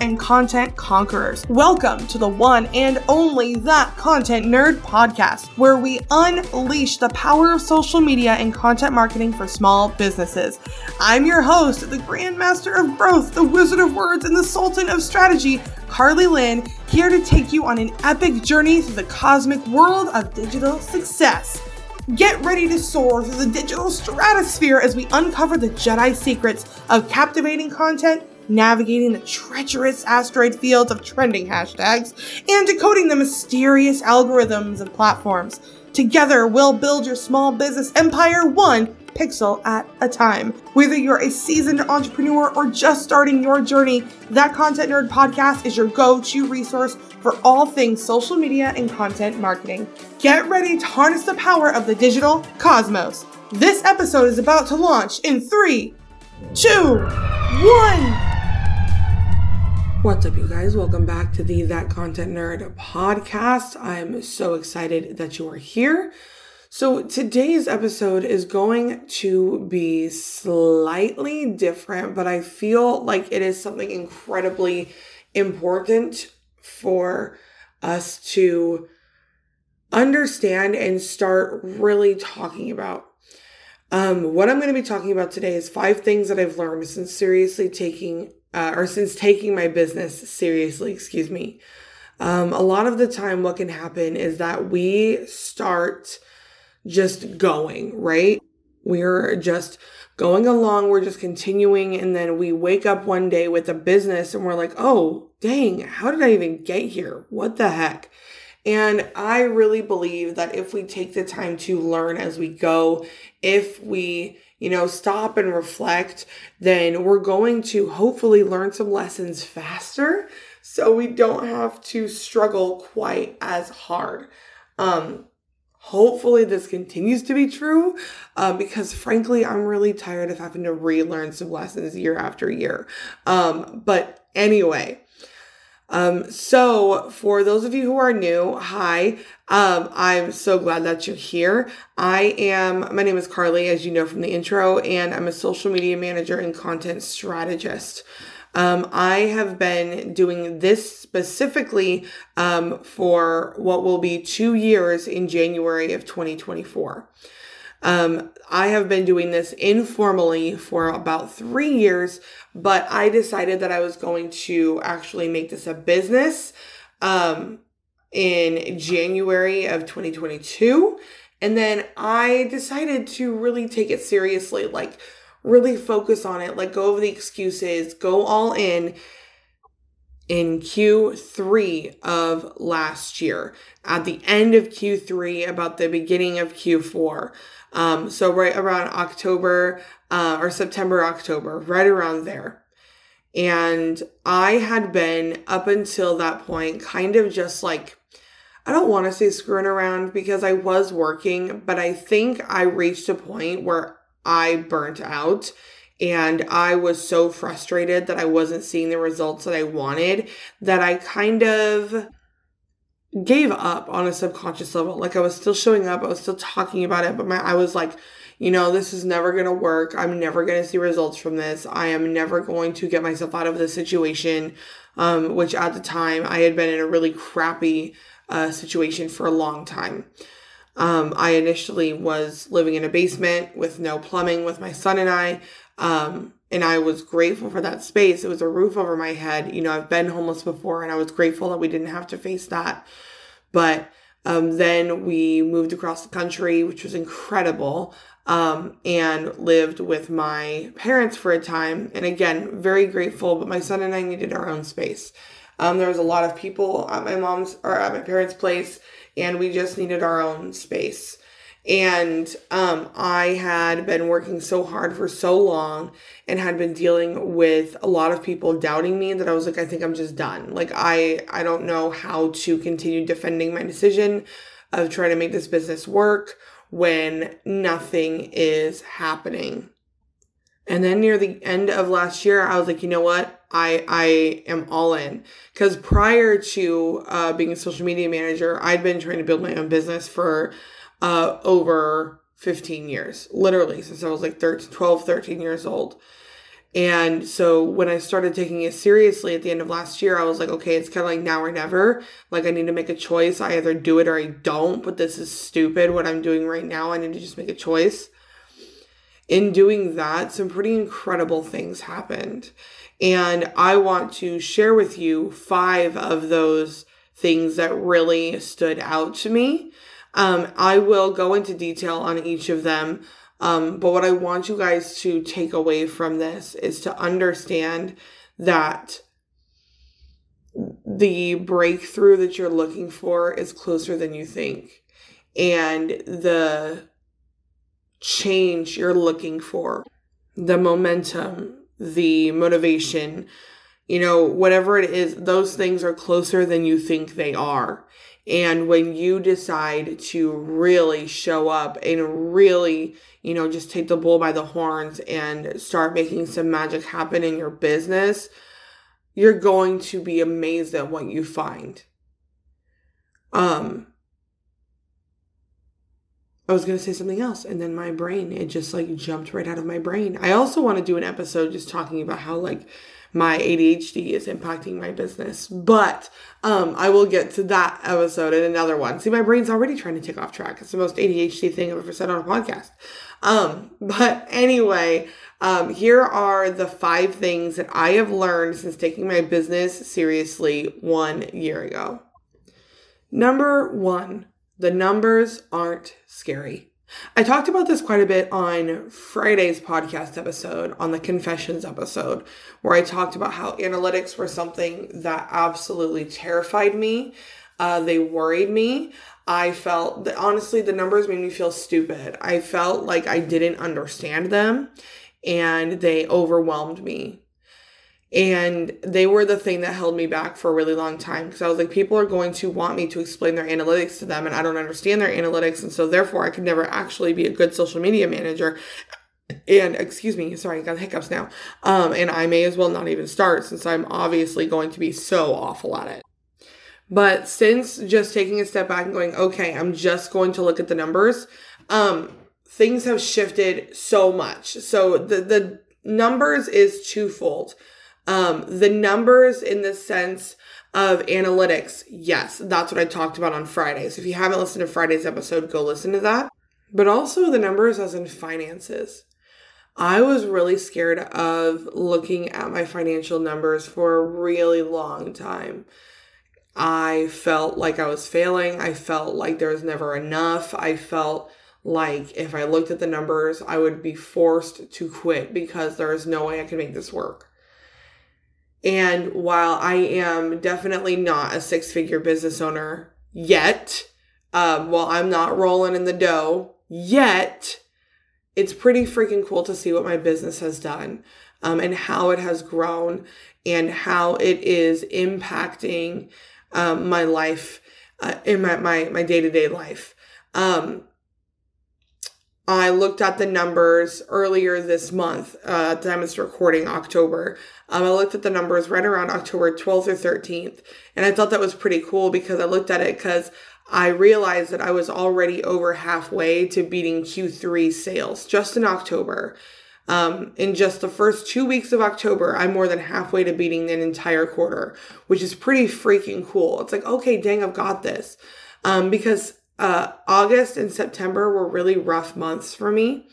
and content conquerors. Welcome to the one and only That Content Nerd podcast, where we unleash the power of social media and content marketing for small businesses. I'm your host, the Grandmaster of Growth, the Wizard of Words, and the Sultan of Strategy, Carly Lynn, here to take you on an epic journey through the cosmic world of digital success. Get ready to soar through the digital stratosphere as we uncover the Jedi secrets of captivating content, navigating the treacherous asteroid fields of trending hashtags, and decoding the mysterious algorithms of platforms. Together, we'll build your small business empire one pixel at a time. Whether you're a seasoned entrepreneur or just starting your journey, that Content Nerd podcast is your go to resource for all things social media and content marketing. Get ready to harness the power of the digital cosmos. This episode is about to launch in three, two, one. What's up, you guys? Welcome back to the That Content Nerd podcast. I'm so excited that you are here. So, today's episode is going to be slightly different, but I feel like it is something incredibly important for us to understand and start really talking about. Um, what I'm going to be talking about today is five things that I've learned since seriously taking, uh, or since taking my business seriously, excuse me. Um, a lot of the time, what can happen is that we start just going, right? We're just going along, we're just continuing, and then we wake up one day with a business and we're like, oh, dang, how did I even get here? What the heck? And I really believe that if we take the time to learn as we go, if we, you know, stop and reflect, then we're going to hopefully learn some lessons faster so we don't have to struggle quite as hard. Um, Hopefully, this continues to be true uh, because, frankly, I'm really tired of having to relearn some lessons year after year. Um, but anyway, um, so for those of you who are new, hi. Um, I'm so glad that you're here. I am, my name is Carly, as you know from the intro, and I'm a social media manager and content strategist. Um, I have been doing this specifically um, for what will be two years in January of 2024. Um, I have been doing this informally for about three years, but I decided that I was going to actually make this a business um, in January of 2022. And then I decided to really take it seriously. Like, really focus on it, let go of the excuses, go all in in Q3 of last year, at the end of Q3, about the beginning of Q4. Um, so right around October uh, or September, October, right around there. And I had been up until that point kind of just like, I don't want to say screwing around because I was working, but I think I reached a point where I burnt out and I was so frustrated that I wasn't seeing the results that I wanted that I kind of gave up on a subconscious level. Like I was still showing up, I was still talking about it, but my I was like, you know, this is never going to work. I'm never going to see results from this. I am never going to get myself out of this situation. Um, which at the time I had been in a really crappy uh, situation for a long time. Um, I initially was living in a basement with no plumbing with my son and I. Um, and I was grateful for that space. It was a roof over my head. You know, I've been homeless before and I was grateful that we didn't have to face that. But um, then we moved across the country, which was incredible, um, and lived with my parents for a time. And again, very grateful, but my son and I needed our own space. Um, there was a lot of people at my mom's or at my parents' place and we just needed our own space. And um, I had been working so hard for so long and had been dealing with a lot of people doubting me that I was like, I think I'm just done. Like I I don't know how to continue defending my decision of trying to make this business work when nothing is happening. And then near the end of last year, I was like, you know what? I I am all in because prior to uh, being a social media manager, I'd been trying to build my own business for uh, over 15 years, literally since I was like 13, 12, 13 years old. And so when I started taking it seriously at the end of last year, I was like, okay, it's kind of like now or never. Like I need to make a choice. I either do it or I don't, but this is stupid what I'm doing right now. I need to just make a choice. In doing that, some pretty incredible things happened. And I want to share with you five of those things that really stood out to me. Um, I will go into detail on each of them um, but what I want you guys to take away from this is to understand that the breakthrough that you're looking for is closer than you think. And the change you're looking for, the momentum, the motivation, you know, whatever it is, those things are closer than you think they are. And when you decide to really show up and really, you know, just take the bull by the horns and start making some magic happen in your business, you're going to be amazed at what you find. Um, I was going to say something else and then my brain, it just like jumped right out of my brain. I also want to do an episode just talking about how like my ADHD is impacting my business. But um, I will get to that episode in another one. See, my brain's already trying to take off track. It's the most ADHD thing I've ever said on a podcast. Um, but anyway, um, here are the five things that I have learned since taking my business seriously one year ago. Number one, the numbers aren't scary. I talked about this quite a bit on Friday's podcast episode, on the confessions episode, where I talked about how analytics were something that absolutely terrified me. Uh, they worried me. I felt that honestly, the numbers made me feel stupid. I felt like I didn't understand them and they overwhelmed me. And they were the thing that held me back for a really long time because I was like, people are going to want me to explain their analytics to them, and I don't understand their analytics. And so, therefore, I could never actually be a good social media manager. And excuse me, sorry, I got hiccups now. Um, and I may as well not even start since I'm obviously going to be so awful at it. But since just taking a step back and going, okay, I'm just going to look at the numbers, um, things have shifted so much. So the the numbers is twofold. Um, the numbers in the sense of analytics, yes, that's what I talked about on Friday. So if you haven't listened to Friday's episode, go listen to that. But also the numbers as in finances. I was really scared of looking at my financial numbers for a really long time. I felt like I was failing. I felt like there was never enough. I felt like if I looked at the numbers, I would be forced to quit because there is no way I could make this work. And while I am definitely not a six figure business owner yet, um, while I'm not rolling in the dough yet, it's pretty freaking cool to see what my business has done um, and how it has grown and how it is impacting um, my life uh, in my my day to day life. Um, I looked at the numbers earlier this month, uh, at the time recording, October. Um, I looked at the numbers right around October 12th or 13th, and I thought that was pretty cool because I looked at it because I realized that I was already over halfway to beating Q3 sales just in October. Um, in just the first two weeks of October, I'm more than halfway to beating an entire quarter, which is pretty freaking cool. It's like, okay, dang, I've got this. Um, because uh, August and September were really rough months for me.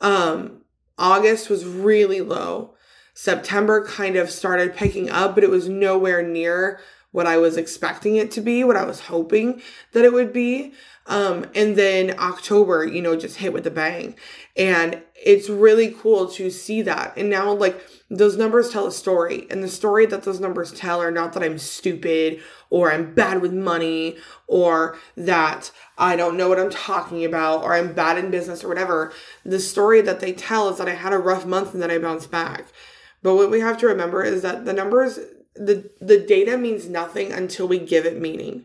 Um, August was really low. September kind of started picking up, but it was nowhere near what I was expecting it to be, what I was hoping that it would be. Um, and then October, you know, just hit with a bang. And it's really cool to see that. And now, like, those numbers tell a story. And the story that those numbers tell are not that I'm stupid or I'm bad with money or that I don't know what I'm talking about or I'm bad in business or whatever. The story that they tell is that I had a rough month and then I bounced back. But what we have to remember is that the numbers, the, the data means nothing until we give it meaning.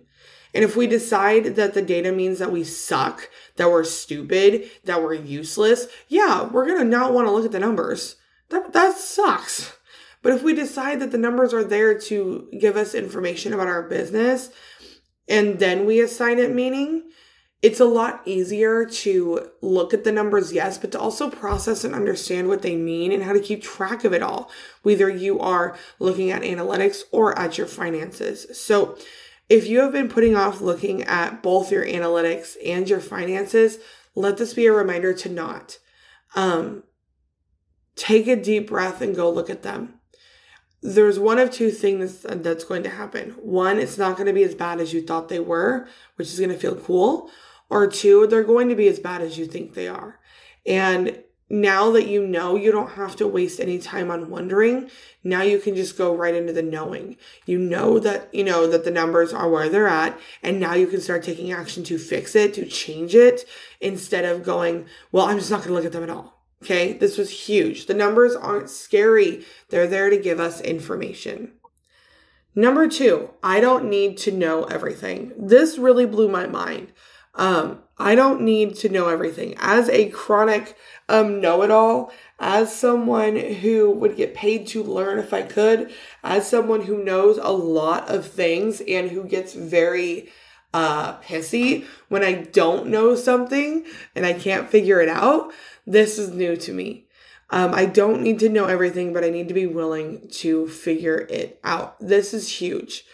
And if we decide that the data means that we suck, that we're stupid, that we're useless, yeah, we're going to not want to look at the numbers. That, that sucks. But if we decide that the numbers are there to give us information about our business and then we assign it meaning, it's a lot easier to look at the numbers, yes, but to also process and understand what they mean and how to keep track of it all, whether you are looking at analytics or at your finances. So, if you have been putting off looking at both your analytics and your finances, let this be a reminder to not. Um, take a deep breath and go look at them. There's one of two things that's going to happen. One, it's not going to be as bad as you thought they were, which is going to feel cool. Or two, they're going to be as bad as you think they are. And now that you know, you don't have to waste any time on wondering. Now you can just go right into the knowing. You know that, you know, that the numbers are where they're at. And now you can start taking action to fix it, to change it, instead of going, well, I'm just not going to look at them at all. Okay. This was huge. The numbers aren't scary. They're there to give us information. Number two, I don't need to know everything. This really blew my mind. Um, I don't need to know everything. As a chronic um, know it all, as someone who would get paid to learn if I could, as someone who knows a lot of things and who gets very uh, pissy when I don't know something and I can't figure it out, this is new to me. Um, I don't need to know everything, but I need to be willing to figure it out. This is huge.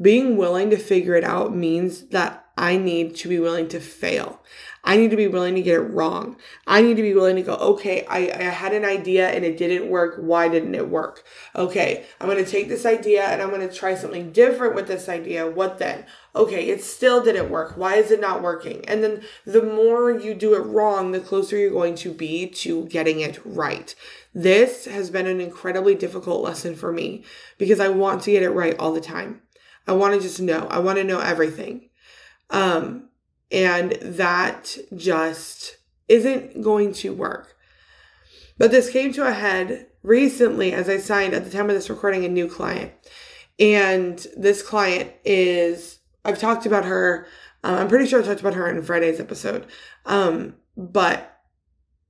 Being willing to figure it out means that I need to be willing to fail. I need to be willing to get it wrong. I need to be willing to go, okay, I, I had an idea and it didn't work. Why didn't it work? Okay, I'm going to take this idea and I'm going to try something different with this idea. What then? Okay, it still didn't work. Why is it not working? And then the more you do it wrong, the closer you're going to be to getting it right. This has been an incredibly difficult lesson for me because I want to get it right all the time. I want to just know. I want to know everything. Um, and that just isn't going to work. But this came to a head recently as I signed at the time of this recording a new client. And this client is, I've talked about her. Um, I'm pretty sure I talked about her in Friday's episode. Um, but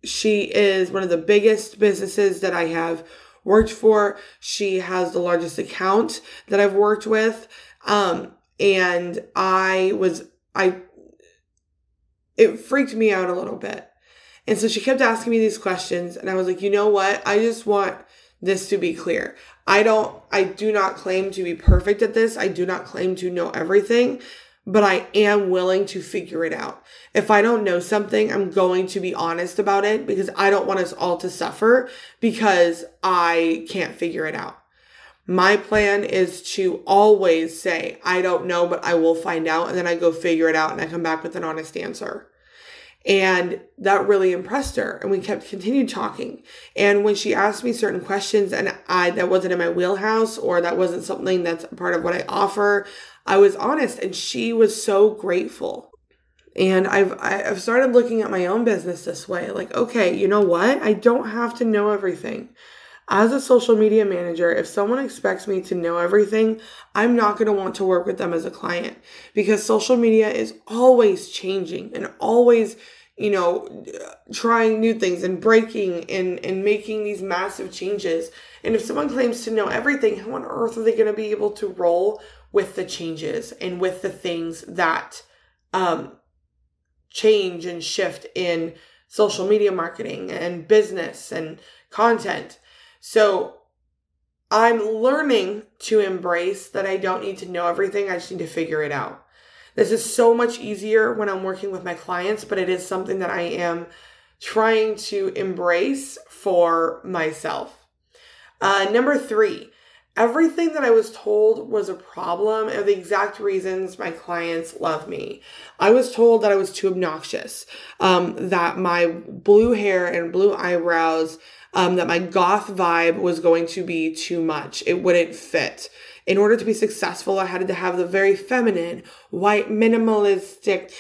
she is one of the biggest businesses that I have worked for. She has the largest account that I've worked with. Um, and I was, I, it freaked me out a little bit. And so she kept asking me these questions, and I was like, you know what? I just want this to be clear. I don't, I do not claim to be perfect at this. I do not claim to know everything, but I am willing to figure it out. If I don't know something, I'm going to be honest about it because I don't want us all to suffer because I can't figure it out. My plan is to always say, I don't know, but I will find out. And then I go figure it out and I come back with an honest answer. And that really impressed her. And we kept continued talking. And when she asked me certain questions and I, that wasn't in my wheelhouse or that wasn't something that's part of what I offer, I was honest and she was so grateful. And I've, I've started looking at my own business this way. Like, okay, you know what? I don't have to know everything. As a social media manager, if someone expects me to know everything, I'm not going to want to work with them as a client because social media is always changing and always, you know, trying new things and breaking and, and making these massive changes. And if someone claims to know everything, how on earth are they going to be able to roll with the changes and with the things that um, change and shift in social media marketing and business and content? So I'm learning to embrace that I don't need to know everything. I just need to figure it out. This is so much easier when I'm working with my clients, but it is something that I am trying to embrace for myself. Uh, number three, everything that I was told was a problem are the exact reasons my clients love me. I was told that I was too obnoxious, um, that my blue hair and blue eyebrows um, that my goth vibe was going to be too much. It wouldn't fit. In order to be successful, I had to have the very feminine, white, minimalistic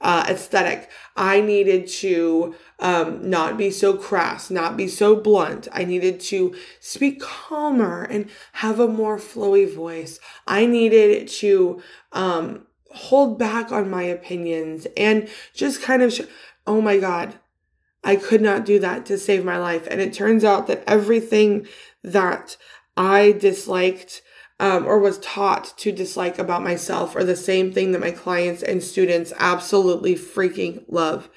uh, aesthetic. I needed to um, not be so crass, not be so blunt. I needed to speak calmer and have a more flowy voice. I needed to um, hold back on my opinions and just kind of, sh- oh my God, I could not do that to save my life. And it turns out that everything that I disliked um, or was taught to dislike about myself are the same thing that my clients and students absolutely freaking love.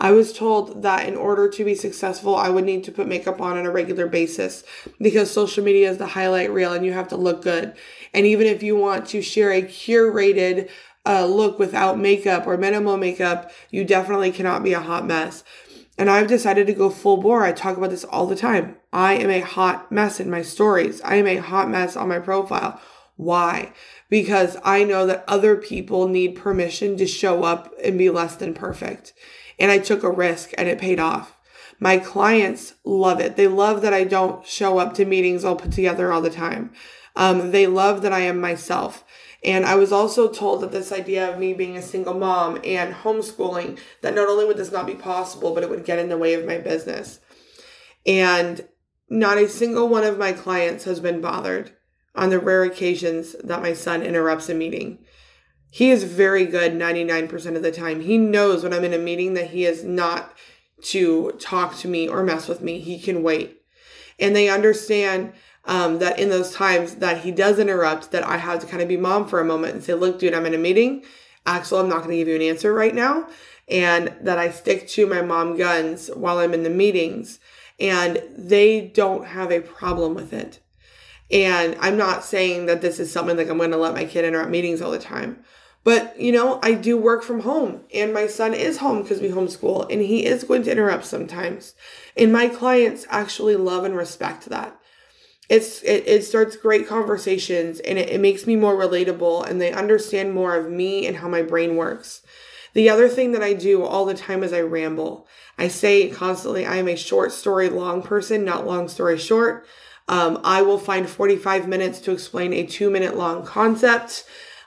I was told that in order to be successful, I would need to put makeup on on a regular basis because social media is the highlight reel and you have to look good. And even if you want to share a curated uh, look without makeup or minimal makeup, you definitely cannot be a hot mess. And I've decided to go full bore. I talk about this all the time. I am a hot mess in my stories. I am a hot mess on my profile. Why? Because I know that other people need permission to show up and be less than perfect. And I took a risk and it paid off. My clients love it. They love that I don't show up to meetings all put together all the time. Um, they love that I am myself. And I was also told that this idea of me being a single mom and homeschooling, that not only would this not be possible, but it would get in the way of my business. And not a single one of my clients has been bothered on the rare occasions that my son interrupts a meeting. He is very good 99% of the time. He knows when I'm in a meeting that he is not to talk to me or mess with me. He can wait. And they understand um, that in those times that he does interrupt, that I have to kind of be mom for a moment and say, look, dude, I'm in a meeting. Axel, I'm not going to give you an answer right now. And that I stick to my mom guns while I'm in the meetings. And they don't have a problem with it. And I'm not saying that this is something like I'm going to let my kid interrupt meetings all the time. But, you know, I do work from home and my son is home because we homeschool and he is going to interrupt sometimes. And my clients actually love and respect that it's it, it starts great conversations and it, it makes me more relatable and they understand more of me and how my brain works. The other thing that i do all the time is i ramble. I say constantly i am a short story long person not long story short. Um, i will find 45 minutes to explain a two minute long concept.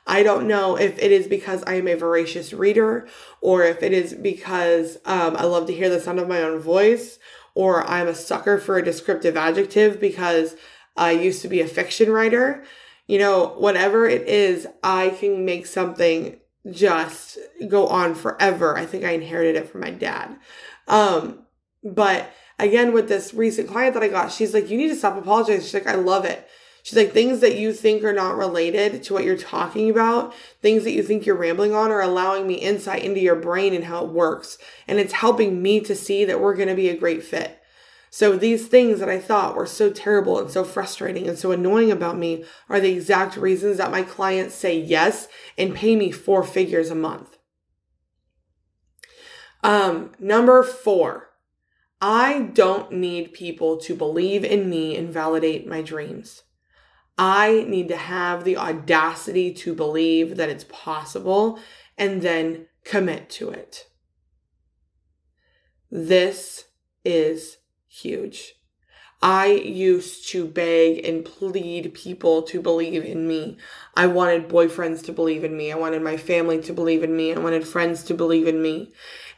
I don't know if it is because I am a voracious reader or if it is because um, I love to hear the sound of my own voice or I'm a sucker for a descriptive adjective because I used to be a fiction writer. You know, whatever it is, I can make something just go on forever. I think I inherited it from my dad. Um, but again, with this recent client that I got, she's like, you need to stop apologizing. She's like, I love it. She's like, things that you think are not related to what you're talking about, things that you think you're rambling on, are allowing me insight into your brain and how it works. And it's helping me to see that we're going to be a great fit. So these things that I thought were so terrible and so frustrating and so annoying about me are the exact reasons that my clients say yes and pay me four figures a month. Um, number four, I don't need people to believe in me and validate my dreams. I need to have the audacity to believe that it's possible and then commit to it. This is huge. I used to beg and plead people to believe in me. I wanted boyfriends to believe in me. I wanted my family to believe in me. I wanted friends to believe in me.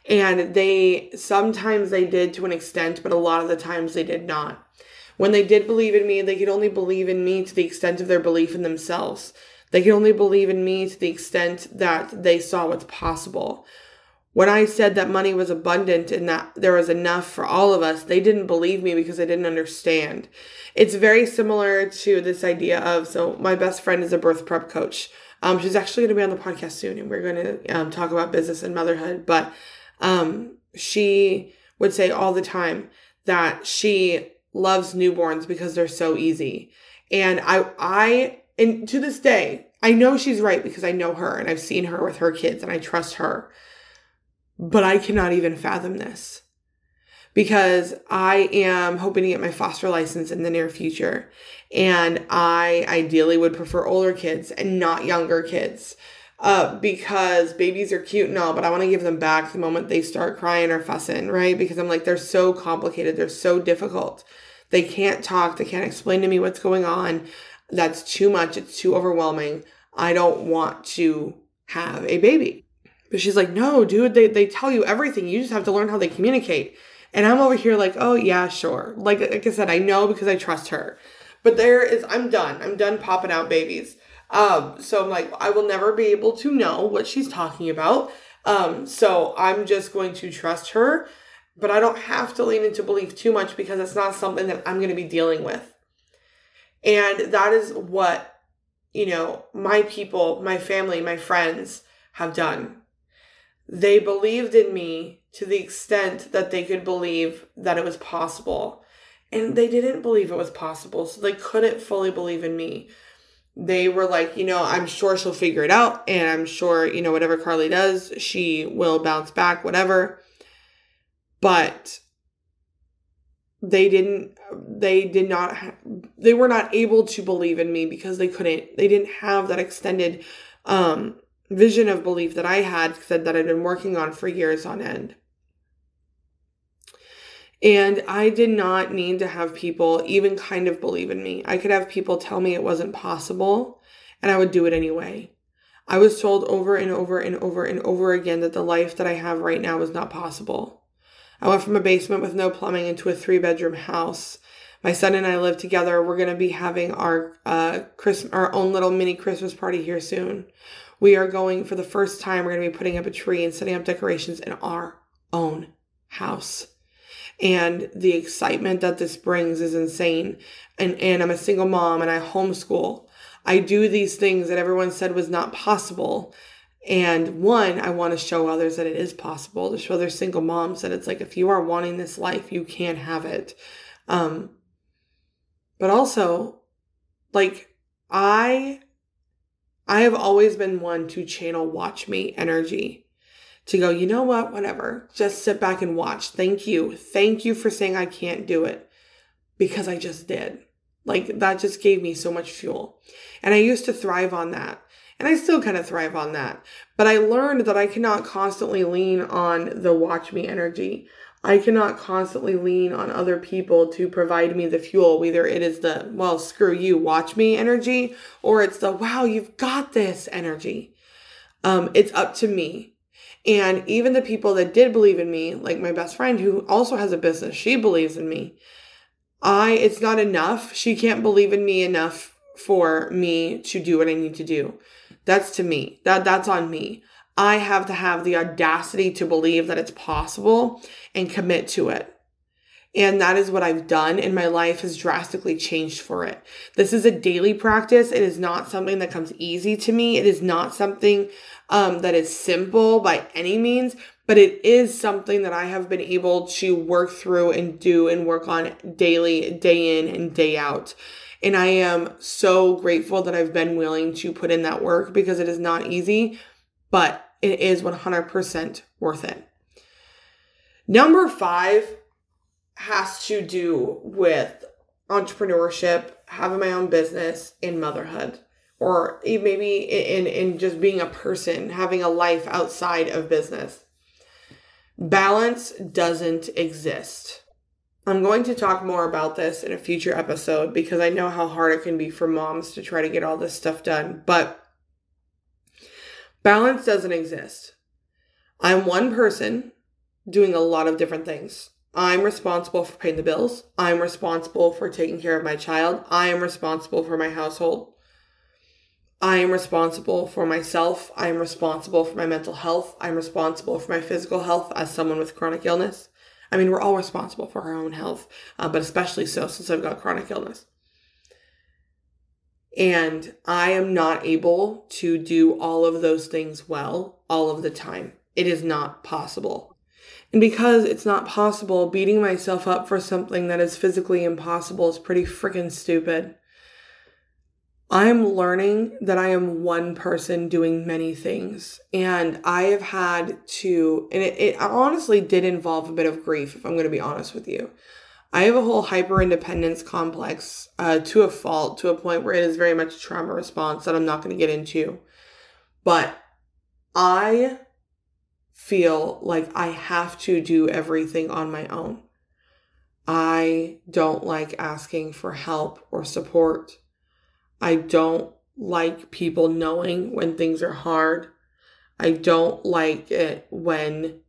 And they sometimes they did to an extent, but a lot of the times they did not. When they did believe in me, they could only believe in me to the extent of their belief in themselves. They could only believe in me to the extent that they saw what's possible. When I said that money was abundant and that there was enough for all of us, they didn't believe me because they didn't understand. It's very similar to this idea of so my best friend is a birth prep coach. Um, she's actually going to be on the podcast soon, and we're going to um, talk about business and motherhood. But um, she would say all the time that she loves newborns because they're so easy. And I, I, and to this day, I know she's right because I know her and I've seen her with her kids and I trust her. But I cannot even fathom this because I am hoping to get my foster license in the near future. And I ideally would prefer older kids and not younger kids uh, because babies are cute and all, but I want to give them back the moment they start crying or fussing, right? Because I'm like, they're so complicated, they're so difficult. They can't talk, they can't explain to me what's going on. That's too much, it's too overwhelming. I don't want to have a baby. But she's like, no, dude, they, they tell you everything. You just have to learn how they communicate. And I'm over here like, oh, yeah, sure. Like, like I said, I know because I trust her. But there is, I'm done. I'm done popping out babies. Um, so I'm like, I will never be able to know what she's talking about. Um, so I'm just going to trust her, but I don't have to lean into belief too much because it's not something that I'm going to be dealing with. And that is what you know, my people, my family, my friends have done. They believed in me to the extent that they could believe that it was possible. And they didn't believe it was possible, so they couldn't fully believe in me. They were like, you know, I'm sure she'll figure it out, and I'm sure, you know, whatever Carly does, she will bounce back, whatever. But they didn't they did not they were not able to believe in me because they couldn't they didn't have that extended um vision of belief that I had said that I'd been working on for years on end. And I did not need to have people even kind of believe in me. I could have people tell me it wasn't possible, and I would do it anyway. I was told over and over and over and over again that the life that I have right now was not possible. I went from a basement with no plumbing into a three bedroom house. My son and I live together. We're going to be having our uh, Christmas, our own little mini Christmas party here soon. We are going for the first time. We're going to be putting up a tree and setting up decorations in our own house. And the excitement that this brings is insane. And and I'm a single mom and I homeschool. I do these things that everyone said was not possible. And one, I want to show others that it is possible to show their single moms that it's like if you are wanting this life, you can have it. Um, but also, like I, I have always been one to channel watch me energy to go, you know what, whatever, just sit back and watch. Thank you. Thank you for saying I can't do it because I just did. Like that just gave me so much fuel. And I used to thrive on that. And I still kind of thrive on that. But I learned that I cannot constantly lean on the watch me energy. I cannot constantly lean on other people to provide me the fuel. Whether it is the, well, screw you, watch me energy, or it's the, wow, you've got this energy. Um, it's up to me. And even the people that did believe in me, like my best friend who also has a business, she believes in me. I, it's not enough. She can't believe in me enough for me to do what I need to do. That's to me. That that's on me. I have to have the audacity to believe that it's possible and commit to it. And that is what I've done, and my life has drastically changed for it. This is a daily practice. It is not something that comes easy to me. It is not something um, that is simple by any means, but it is something that I have been able to work through and do and work on daily, day in and day out. And I am so grateful that I've been willing to put in that work because it is not easy, but it is 100% worth it. Number five has to do with entrepreneurship, having my own business, and motherhood. Or maybe in, in just being a person, having a life outside of business. Balance doesn't exist. I'm going to talk more about this in a future episode because I know how hard it can be for moms to try to get all this stuff done. But balance doesn't exist. I'm one person doing a lot of different things. I'm responsible for paying the bills. I'm responsible for taking care of my child. I am responsible for my household. I am responsible for myself. I am responsible for my mental health. I'm responsible for my physical health as someone with chronic illness. I mean, we're all responsible for our own health, uh, but especially so since I've got chronic illness. And I am not able to do all of those things well all of the time. It is not possible. And because it's not possible, beating myself up for something that is physically impossible is pretty freaking stupid. I'm learning that I am one person doing many things. And I have had to, and it, it honestly did involve a bit of grief, if I'm going to be honest with you. I have a whole hyper independence complex uh, to a fault, to a point where it is very much trauma response that I'm not going to get into. But I feel like I have to do everything on my own. I don't like asking for help or support. I don't like people knowing when things are hard. I don't like it when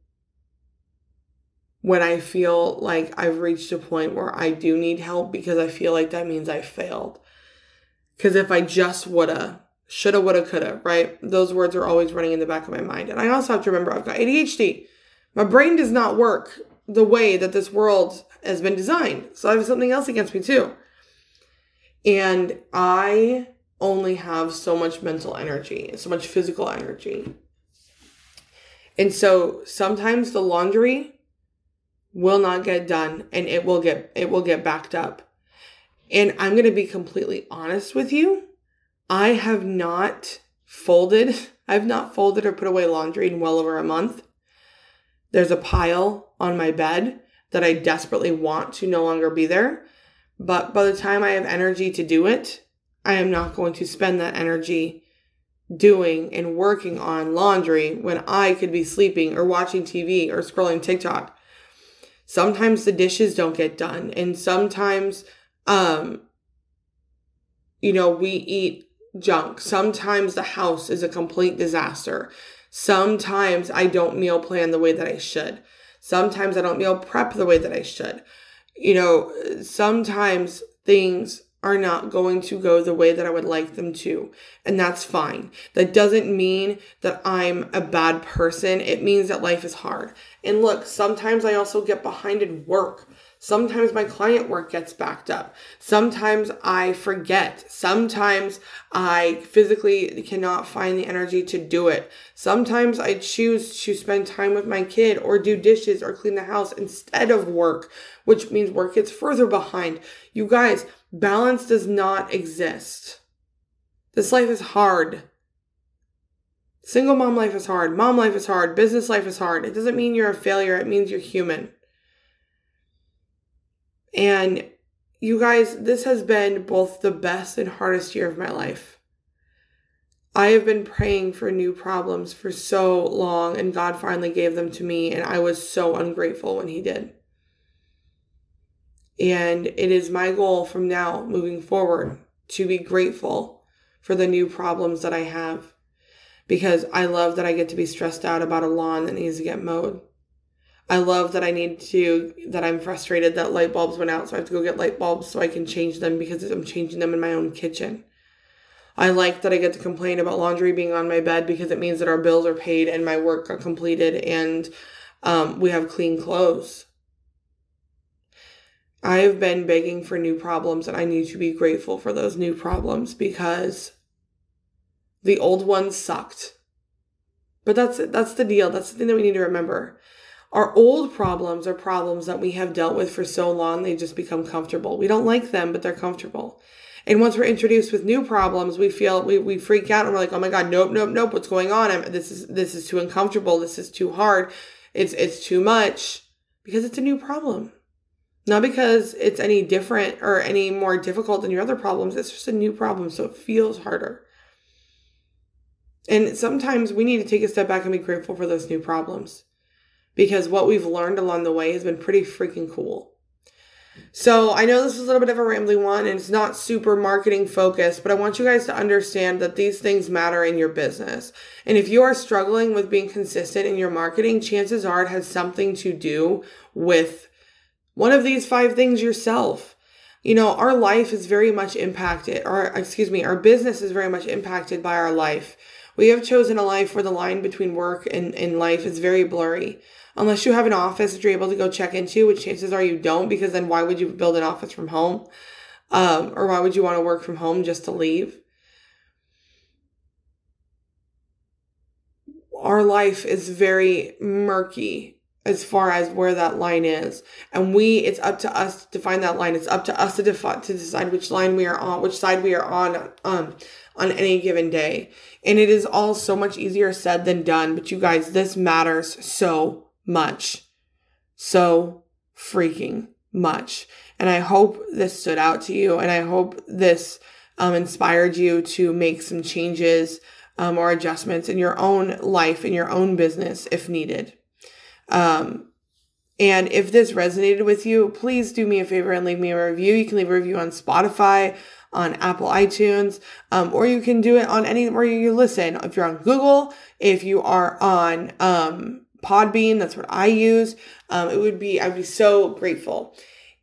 when I feel like I've reached a point where I do need help because I feel like that means I failed. Cuz if I just woulda, shoulda, woulda, coulda, right? Those words are always running in the back of my mind. And I also have to remember I've got ADHD. My brain does not work the way that this world has been designed. So I have something else against me too. And I only have so much mental energy, so much physical energy. And so sometimes the laundry will not get done and it will get it will get backed up. And I'm going to be completely honest with you. I have not folded. I've not folded or put away laundry in well over a month. There's a pile on my bed that I desperately want to no longer be there. But by the time I have energy to do it, I am not going to spend that energy doing and working on laundry when I could be sleeping or watching TV or scrolling TikTok. Sometimes the dishes don't get done and sometimes um you know we eat junk. Sometimes the house is a complete disaster. Sometimes I don't meal plan the way that I should. Sometimes I don't meal prep the way that I should. You know, sometimes things are not going to go the way that I would like them to. And that's fine. That doesn't mean that I'm a bad person. It means that life is hard. And look, sometimes I also get behind in work. Sometimes my client work gets backed up. Sometimes I forget. Sometimes I physically cannot find the energy to do it. Sometimes I choose to spend time with my kid or do dishes or clean the house instead of work, which means work gets further behind. You guys, balance does not exist. This life is hard. Single mom life is hard. Mom life is hard. Business life is hard. It doesn't mean you're a failure. It means you're human. And you guys, this has been both the best and hardest year of my life. I have been praying for new problems for so long, and God finally gave them to me, and I was so ungrateful when He did. And it is my goal from now moving forward to be grateful for the new problems that I have because I love that I get to be stressed out about a lawn that needs to get mowed. I love that I need to, that I'm frustrated that light bulbs went out, so I have to go get light bulbs so I can change them because I'm changing them in my own kitchen. I like that I get to complain about laundry being on my bed because it means that our bills are paid and my work got completed and um, we have clean clothes. I have been begging for new problems and I need to be grateful for those new problems because the old ones sucked. But that's that's the deal. That's the thing that we need to remember. Our old problems are problems that we have dealt with for so long, they just become comfortable. We don't like them, but they're comfortable. And once we're introduced with new problems, we feel we, we freak out and we're like, oh my God, nope, nope, nope, what's going on? I'm, this is this is too uncomfortable, this is too hard, it's it's too much. Because it's a new problem. Not because it's any different or any more difficult than your other problems. It's just a new problem, so it feels harder. And sometimes we need to take a step back and be grateful for those new problems because what we've learned along the way has been pretty freaking cool. So I know this is a little bit of a rambling one and it's not super marketing focused, but I want you guys to understand that these things matter in your business. And if you are struggling with being consistent in your marketing, chances are it has something to do with one of these five things yourself. You know, our life is very much impacted, or excuse me, our business is very much impacted by our life. We have chosen a life where the line between work and, and life is very blurry unless you have an office that you're able to go check into, which chances are you don't, because then why would you build an office from home? Um, or why would you want to work from home just to leave? Our life is very murky as far as where that line is. And we, it's up to us to find that line. It's up to us to, defi- to decide which line we are on, which side we are on, um, on any given day. And it is all so much easier said than done. But you guys, this matters so much. So freaking much. And I hope this stood out to you. And I hope this um, inspired you to make some changes um, or adjustments in your own life, in your own business, if needed. Um, and if this resonated with you, please do me a favor and leave me a review. You can leave a review on Spotify, on Apple iTunes, um, or you can do it on any where you listen. If you're on Google, if you are on um, Podbean, that's what I use. Um, it would be, I'd be so grateful.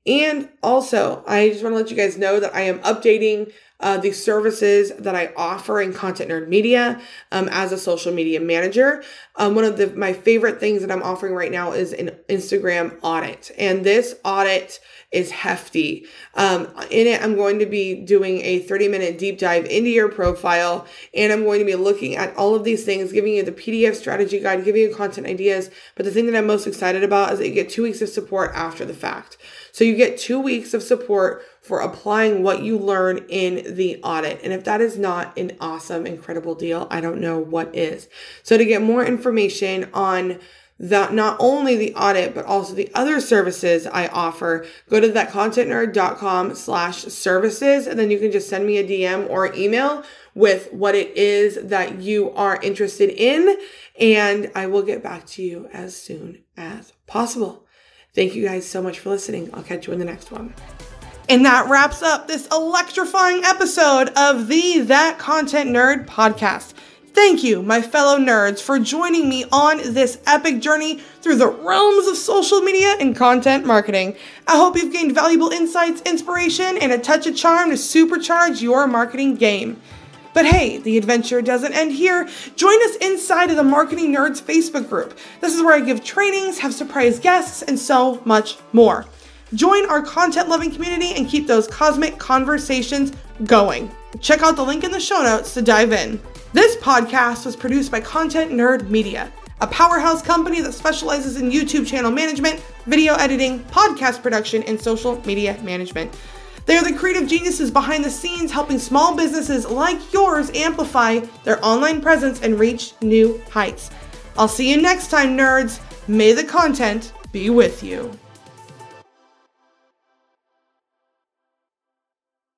And also, I just want to let you guys know that I am updating uh, the services that I offer in Content Nerd Media um, as a social media manager. Um, one of the, my favorite things that I'm offering right now is an Instagram audit. And this audit is hefty. Um, in it, I'm going to be doing a 30 minute deep dive into your profile, and I'm going to be looking at all of these things, giving you the PDF strategy guide, giving you content ideas. But the thing that I'm most excited about is that you get two weeks of support after the fact. So you get two weeks of support for applying what you learn in the audit. And if that is not an awesome, incredible deal, I don't know what is. So to get more information on that not only the audit, but also the other services I offer, go to thatcontentnerd.com slash services. And then you can just send me a DM or email with what it is that you are interested in. And I will get back to you as soon as possible. Thank you guys so much for listening. I'll catch you in the next one. And that wraps up this electrifying episode of the That Content Nerd podcast. Thank you, my fellow nerds, for joining me on this epic journey through the realms of social media and content marketing. I hope you've gained valuable insights, inspiration, and a touch of charm to supercharge your marketing game. But hey, the adventure doesn't end here. Join us inside of the Marketing Nerds Facebook group. This is where I give trainings, have surprise guests, and so much more. Join our content loving community and keep those cosmic conversations going. Check out the link in the show notes to dive in. This podcast was produced by Content Nerd Media, a powerhouse company that specializes in YouTube channel management, video editing, podcast production, and social media management. They are the creative geniuses behind the scenes helping small businesses like yours amplify their online presence and reach new heights. I'll see you next time, nerds. May the content be with you.